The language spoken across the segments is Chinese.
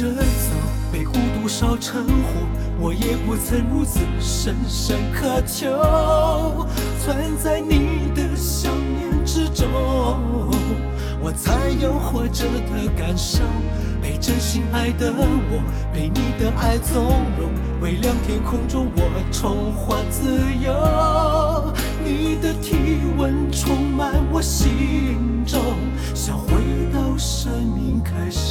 着走，被孤独烧成火，我也不曾如此深深渴求。存在你的想念之中，我才有活着的感受。被真心爱的我，被你的爱纵容，微亮天空中我重获自由。你的体温充满我心中，想回到生命开始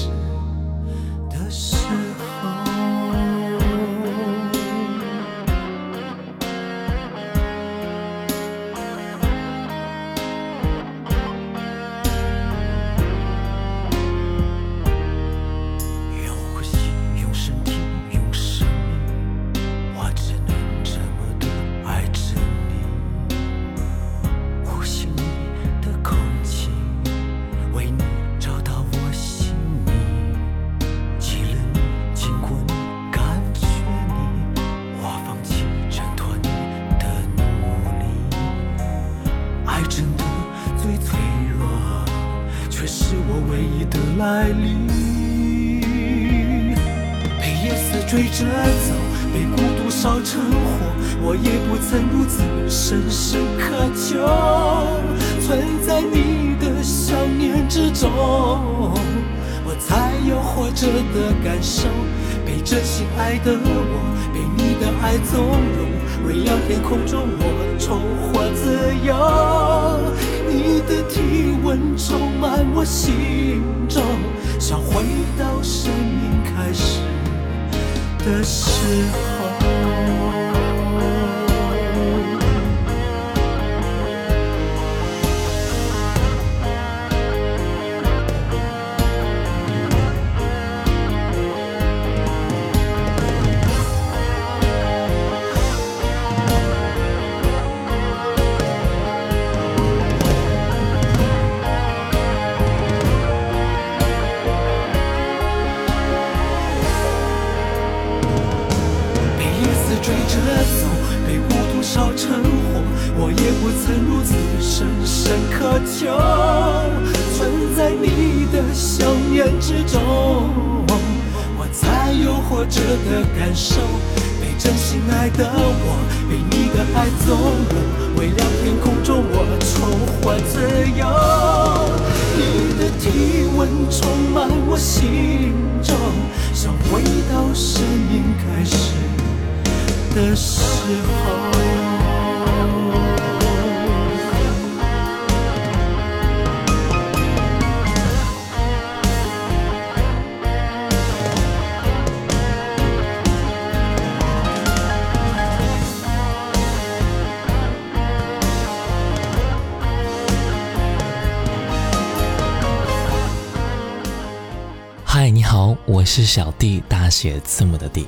着的感受。被真心爱的我，被你的爱纵容，为了天空中我重获自由。你的体温充满我心中，想回到生命开始的时候。曾如此深深渴求。存在你的想念之中，我才有活着的感受。被真心爱的我，被你的爱纵容，微亮天空中我重获自由。你的体温充满我心中，想回到生命开始的时候。我是小弟，大写字母的弟。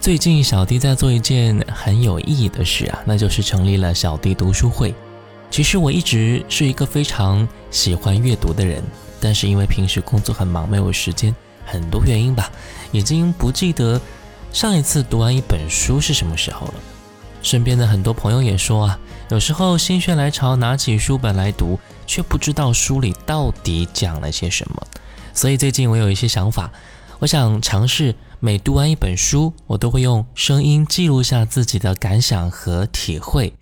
最近小弟在做一件很有意义的事啊，那就是成立了小弟读书会。其实我一直是一个非常喜欢阅读的人，但是因为平时工作很忙，没有时间，很多原因吧，已经不记得上一次读完一本书是什么时候了。身边的很多朋友也说啊，有时候心血来潮拿起书本来读，却不知道书里到底讲了些什么。所以最近我有一些想法，我想尝试每读完一本书，我都会用声音记录下自己的感想和体会。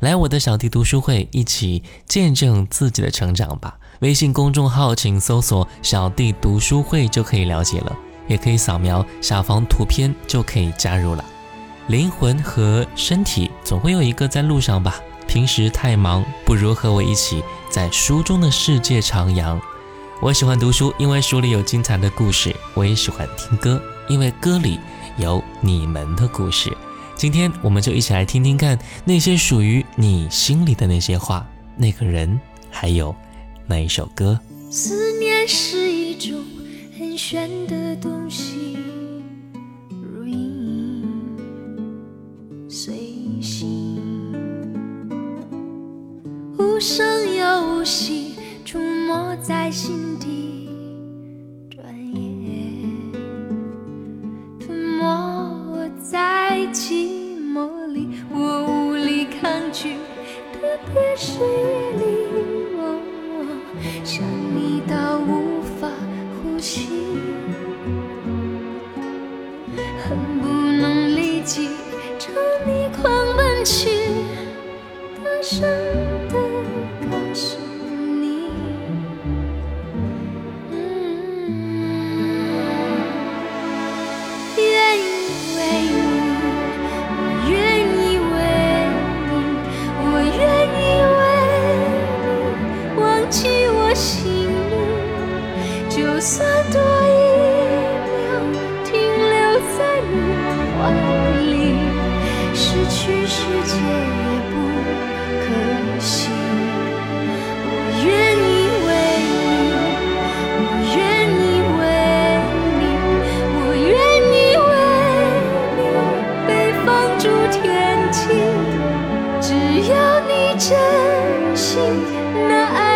来我的小弟读书会，一起见证自己的成长吧。微信公众号请搜索“小弟读书会”就可以了解了，也可以扫描下方图片就可以加入了。灵魂和身体总会有一个在路上吧。平时太忙，不如和我一起在书中的世界徜徉。我喜欢读书，因为书里有精彩的故事；我也喜欢听歌，因为歌里有你们的故事。今天我们就一起来听听看那些属于你心里的那些话，那个人，还有那一首歌。思念是一种很玄的东西，如影随形，无声又无息。出没在心底，转眼吞没我在寂寞里，我无力抗拒，特别是真心那爱。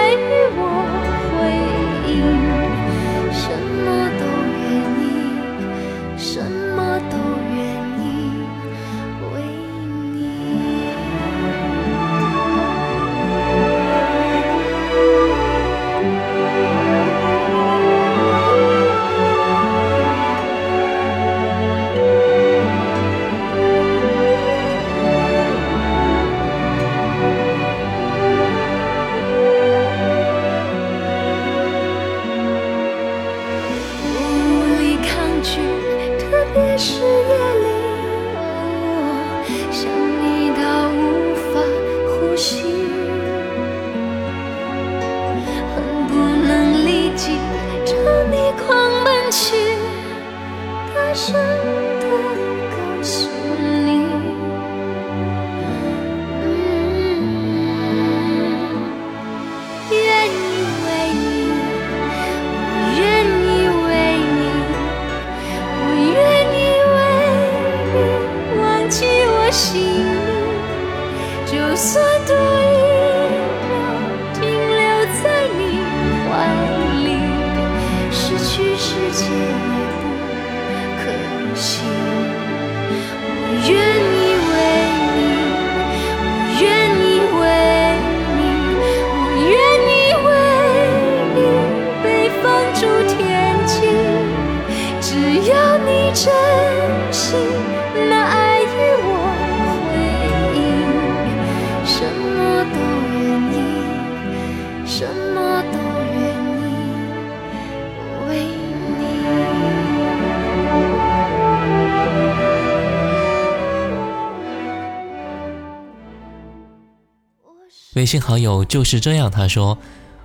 微信好友就是这样，他说：“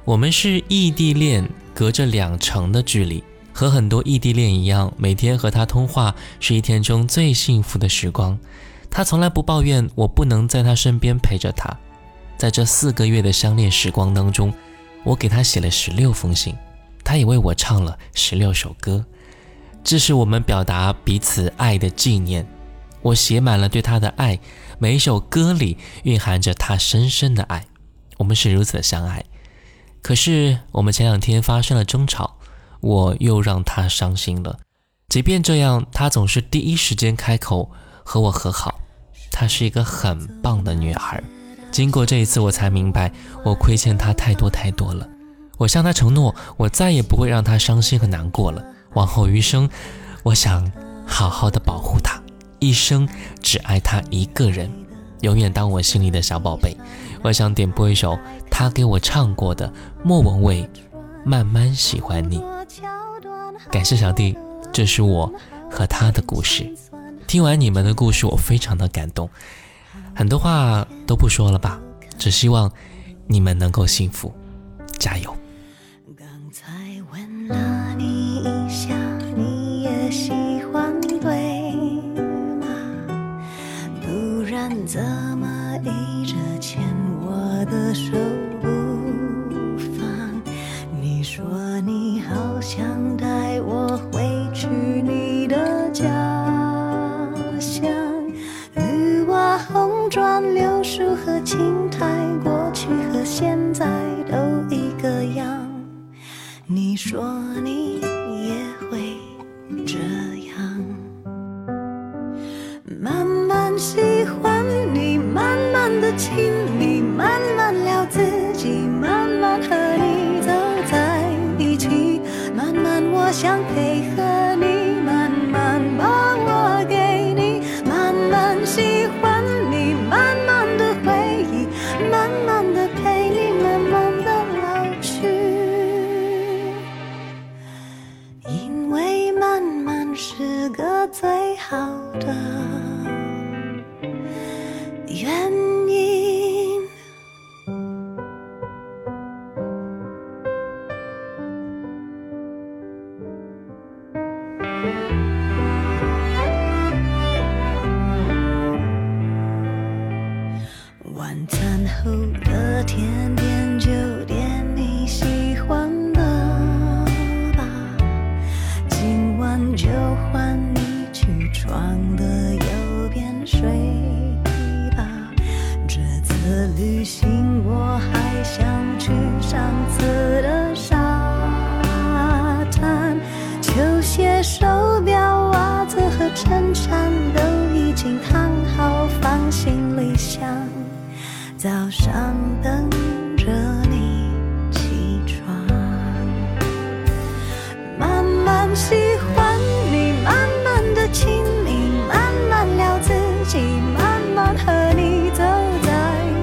我们是异地恋，隔着两城的距离，和很多异地恋一样，每天和他通话是一天中最幸福的时光。他从来不抱怨我不能在他身边陪着他。在这四个月的相恋时光当中，我给他写了十六封信。”他也为我唱了十六首歌，这是我们表达彼此爱的纪念。我写满了对他的爱，每一首歌里蕴含着他深深的爱。我们是如此的相爱，可是我们前两天发生了争吵，我又让他伤心了。即便这样，他总是第一时间开口和我和好。她是一个很棒的女孩。经过这一次，我才明白我亏欠她太多太多了。我向她承诺，我再也不会让她伤心和难过了。往后余生，我想好好的保护她，一生只爱她一个人，永远当我心里的小宝贝。我想点播一首他给我唱过的莫文蔚《慢慢喜欢你》。感谢小弟，这是我和他的故事。听完你们的故事，我非常的感动，很多话都不说了吧，只希望你们能够幸福，加油。刚才问树和青苔，过去和现在都一个样。你说你也会这样，慢慢喜欢你，慢慢的亲密，慢慢聊自己，慢慢和你走在一起，慢慢我想配因为慢慢是个最好的和你走在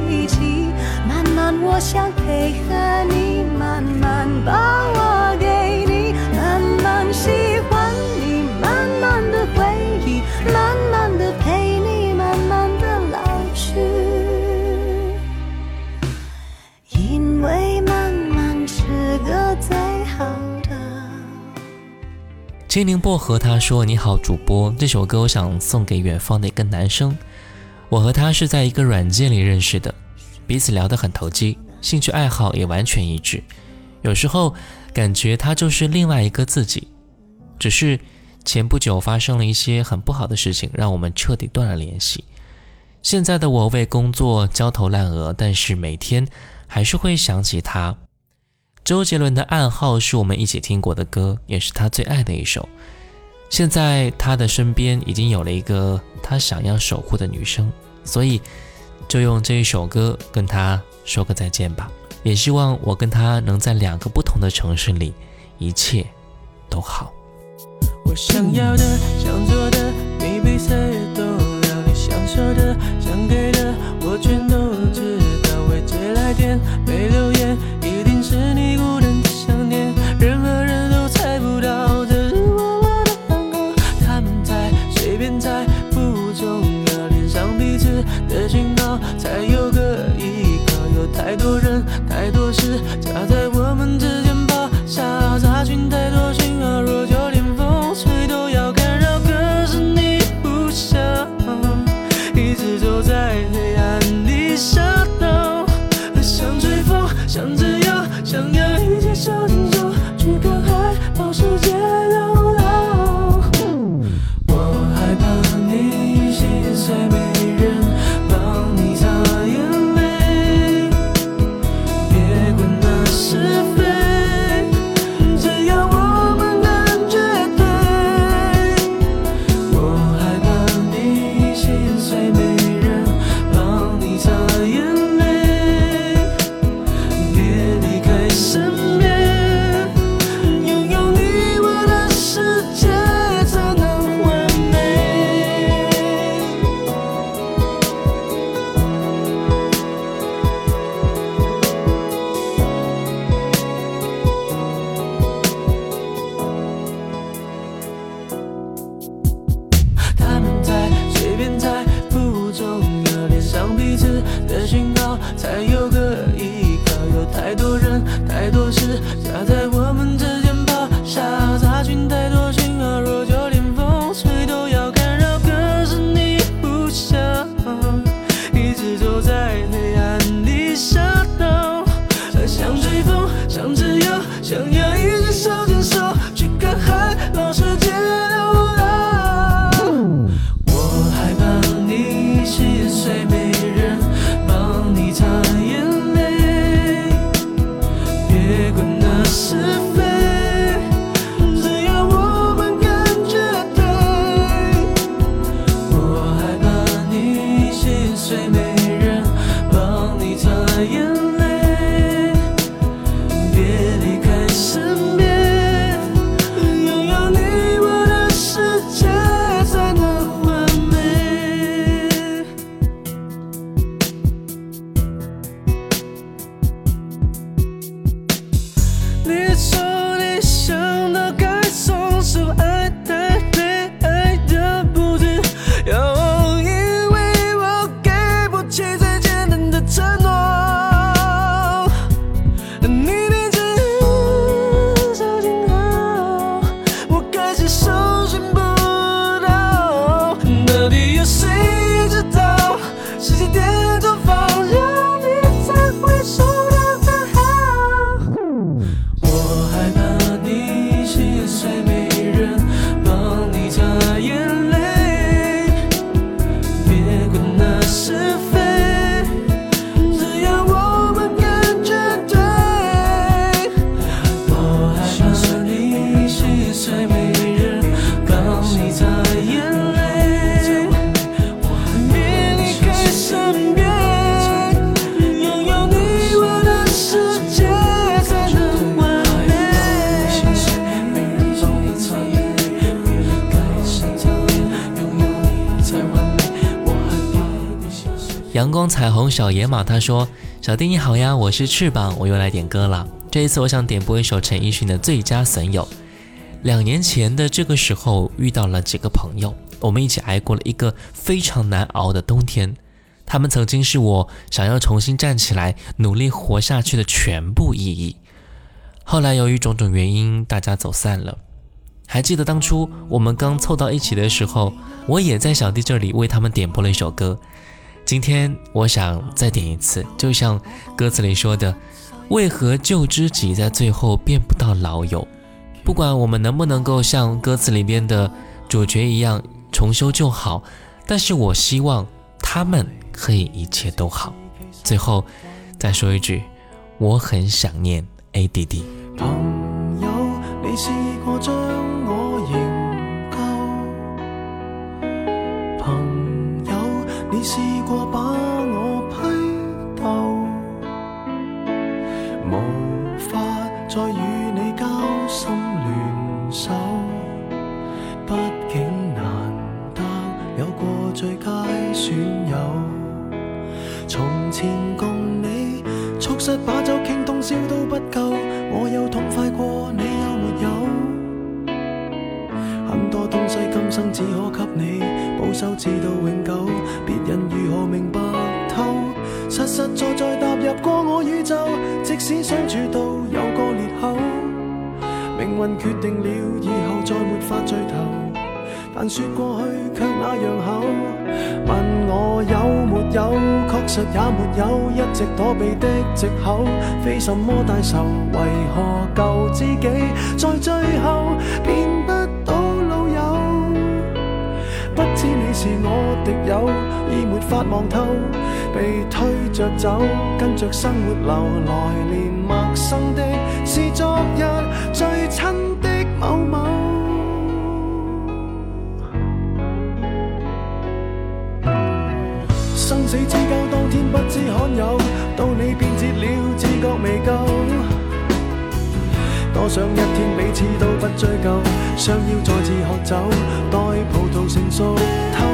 一起，慢慢我想配合你，慢慢把我给你，慢慢喜欢你，慢慢的回忆，慢慢的陪你，慢慢的老去。因为慢慢是个最好的。精灵薄荷他说：“你好，主播，这首歌我想送给远方的一个男生。我和他是在一个软件里认识的，彼此聊得很投机，兴趣爱好也完全一致。有时候感觉他就是另外一个自己。只是前不久发生了一些很不好的事情，让我们彻底断了联系。现在的我为工作焦头烂额，但是每天还是会想起他。周杰伦的《暗号》是我们一起听过的歌，也是他最爱的一首。现在他的身边已经有了一个他想要守护的女生，所以就用这一首歌跟他说个再见吧。也希望我跟他能在两个不同的城市里，一切都好。我想要的、想做的，你比谁都让你想说的、想给的，我全都知道。未接来电，没留言，一定是你孤单小野马他说：“小弟你好呀，我是翅膀，我又来点歌了。这一次我想点播一首陈奕迅的《最佳损友》。两年前的这个时候遇到了几个朋友，我们一起挨过了一个非常难熬的冬天。他们曾经是我想要重新站起来、努力活下去的全部意义。后来由于种种原因，大家走散了。还记得当初我们刚凑到一起的时候，我也在小弟这里为他们点播了一首歌。今天我想再点一次，就像歌词里说的：“为何旧知己在最后变不到老友？”不管我们能不能够像歌词里边的主角一样重修旧好，但是我希望他们可以一切都好。最后再说一句，我很想念 A D D。朋友，你试过将我營救？朋友，你試促膝把酒傾通宵都不夠，我有痛快過，你有没有？很多東西今生只可給你保守，至到永久，別人如何明白透？實實在在踏入過我宇宙，即使相處到有個裂口，命運決定了以後再沒法聚頭。但说过去却那样厚。问我有没有，确实也没有，一直躲避的藉口，非什么大仇，为何旧知己在最后变不到老友？不知你是我敌友，已没法望透，被推着走，跟着生活流，来年陌生的是昨日最亲的某某。生死之交当天不知罕有，到你变节了，自觉未够。多想一天彼此都不追究，相邀再次喝酒，待葡萄成熟透。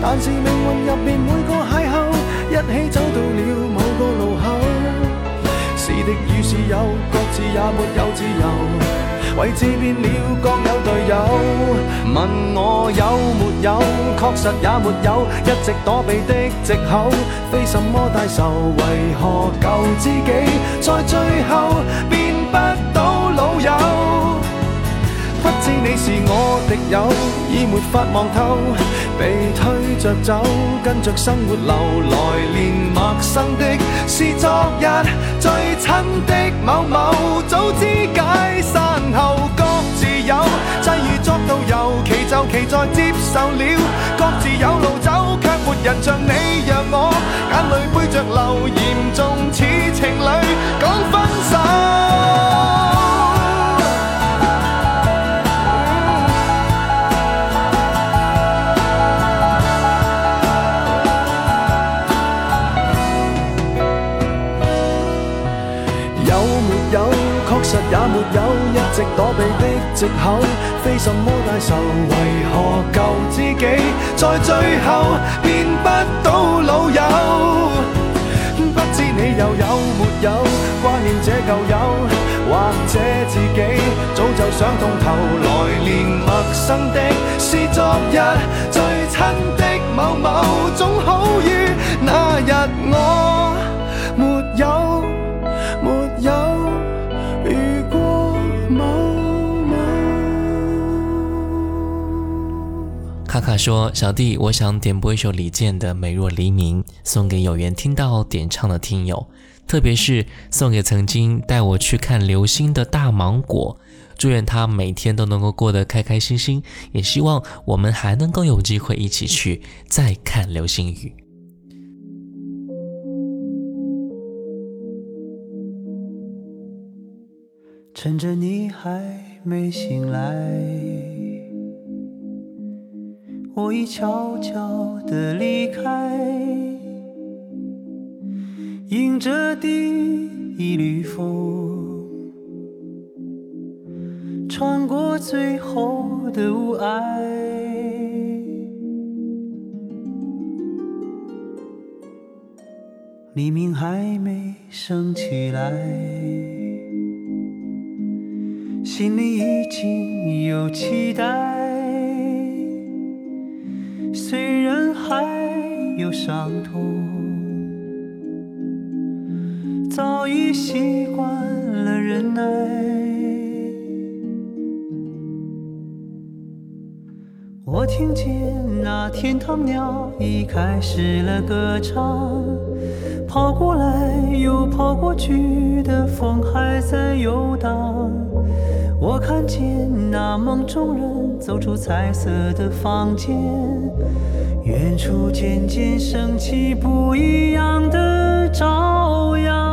但是命运入面每个邂逅，一起走到了某个路口。是敌与是友，各自也没有自由。位置变了，問我有没有，確實也没有，一直躲避的藉口，非什麼大仇。為何旧知己在最後變不到老友？不知你是我敵友，已没法望透，被推着走，跟着生活流来，年陌生的是昨日最亲的某某，早知解散后各自有，际遇作导游，其就其在接受了，各自有路走，却没人像你让我眼泪背着流，严重似情侣讲分手。藉口，非什么大仇，为何旧知己在最后变不到老友？不知你又有没有挂念这旧友，或者自己早就想通透来，连陌生的是昨日最亲的某某，总好于那日我卡卡说：“小弟，我想点播一首李健的《美若黎明》，送给有缘听到点唱的听友，特别是送给曾经带我去看流星的大芒果。祝愿他每天都能够过得开开心心，也希望我们还能够有机会一起去再看流星雨。趁着你还没醒来。”我已悄悄地离开，迎着第一缕风，穿过最后的雾霭。黎明还没升起来，心里已经有期待。伤痛，早已习惯了忍耐。我听见那天堂鸟已开始了歌唱，跑过来又跑过去的风还在游荡。我看见那梦中人走出彩色的房间，远处渐渐升起不一样的朝阳。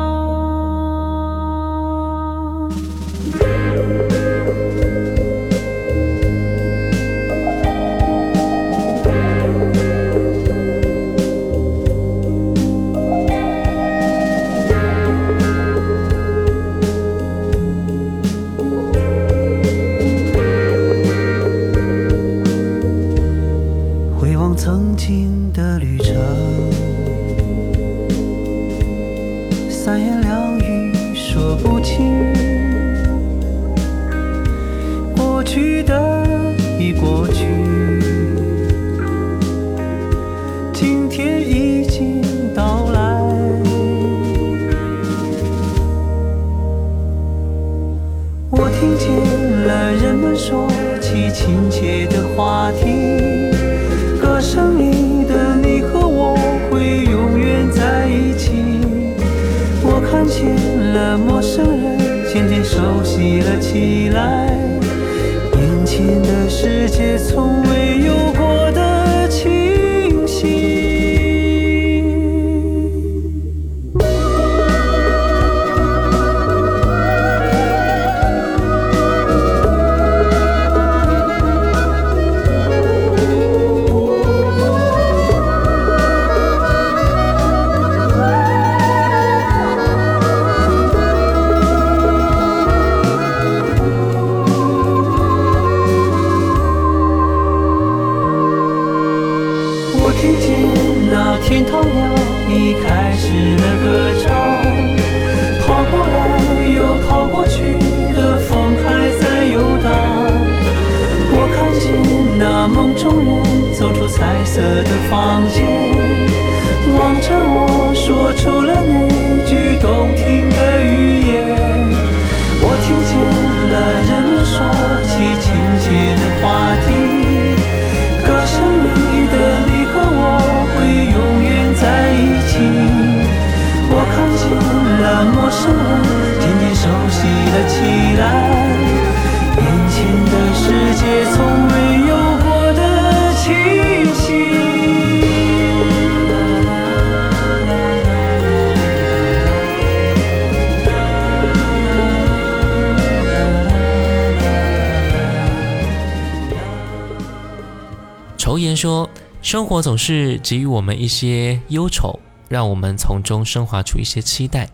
生活总是给予我们一些忧愁，让我们从中升华出一些期待。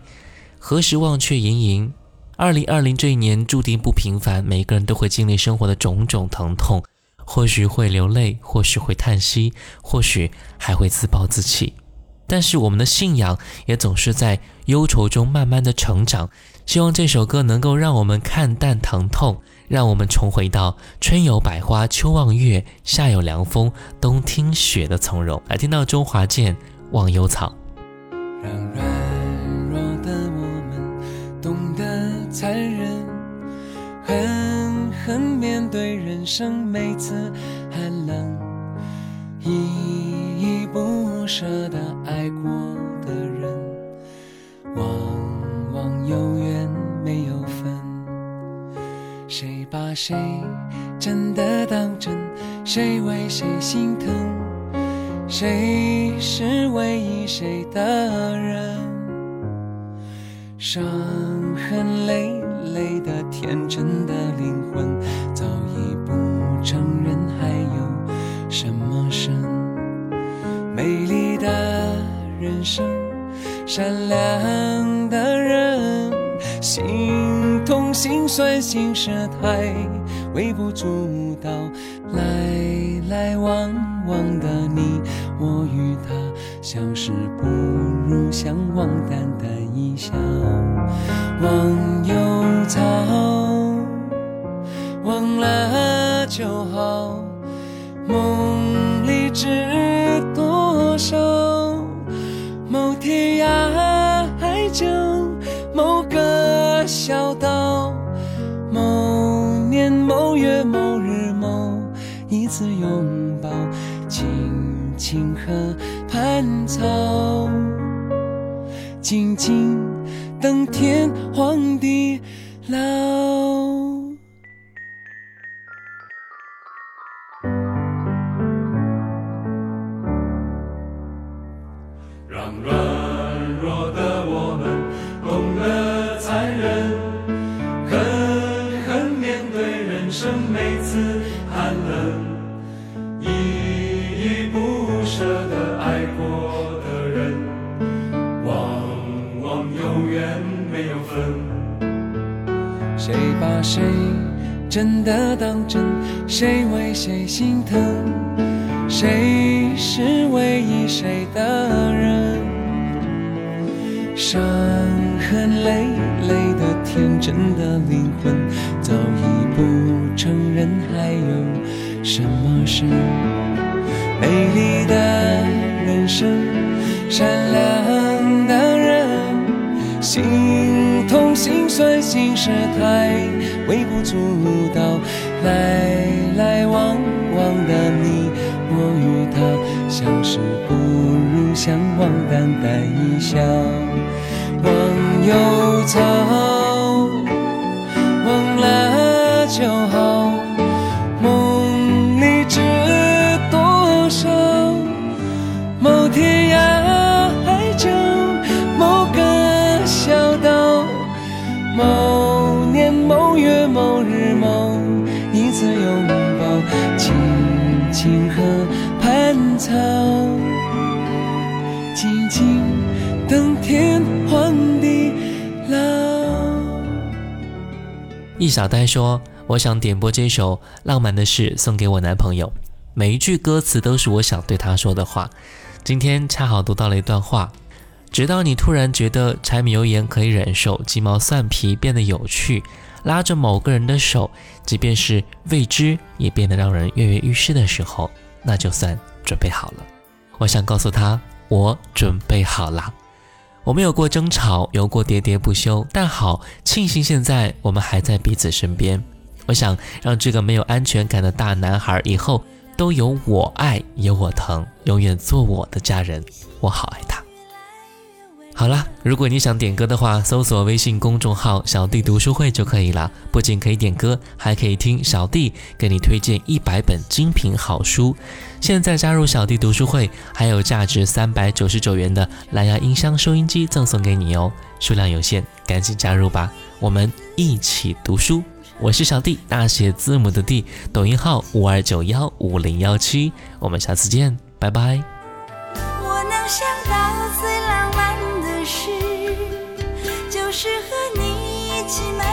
何时忘却盈盈？二零二零这一年注定不平凡，每个人都会经历生活的种种疼痛，或许会流泪，或许会叹息，或许还会自暴自弃。但是我们的信仰也总是在忧愁中慢慢的成长。希望这首歌能够让我们看淡疼痛。”让我们重回到春有百花，秋望月，夏有凉风，冬听雪的从容。来听到周华健《忘忧草》。让软弱的我们懂得残忍，狠狠面对人生每次寒冷，依依不舍的爱过谁真的当真？谁为谁心疼？谁是唯一谁的人？伤痕累累的天真的灵魂，早已不承认还有什么神。美丽的人生，善良的人，心。心酸心事太微不足道，来来往往的你我与他，相识不如相忘，淡淡一笑。忘忧草，忘了就好，梦里知多少，某天涯海角，某个小岛。某年某月某日某一次拥抱，青青河畔草，静静等天荒地老。真的当真？谁为谁心疼？谁是唯一谁的人？伤痕累累的天真的灵魂，早已不承认还有什么是美丽的人生，善良心酸心事太。微不足道，来来往往的你我与他，相识不如相忘，淡淡一笑。忘忧草，易小呆说：“我想点播这首《浪漫的事》送给我男朋友，每一句歌词都是我想对他说的话。今天恰好读到了一段话。”直到你突然觉得柴米油盐可以忍受，鸡毛蒜皮变得有趣，拉着某个人的手，即便是未知，也变得让人跃跃欲试的时候，那就算准备好了。我想告诉他，我准备好了。我们有过争吵，有过喋喋不休，但好庆幸现在我们还在彼此身边。我想让这个没有安全感的大男孩以后都有我爱，有我疼，永远做我的家人。我好爱他。好啦如果你想点歌的话搜索微信公众号小弟读书会就可以了。不仅可以点歌还可以听小弟给你推荐一百本精品好书现在加入小弟读书会还有价值三百九十九元的蓝牙音箱收音机赠送给你哦。数量有限赶紧加入吧。我们一起读书。我是小弟大写字母的 d 抖音号五二九幺五零幺七。我们下次见拜拜。我能想到起美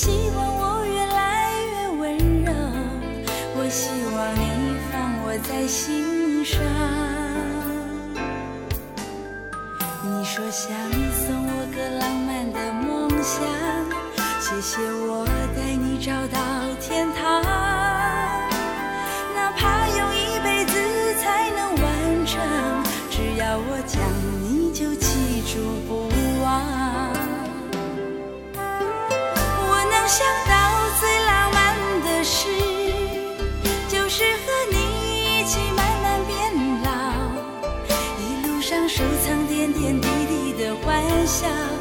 希望我越来越温柔我希望你放我在心上。你说想送我个浪漫的梦想谢谢我带你找到笑。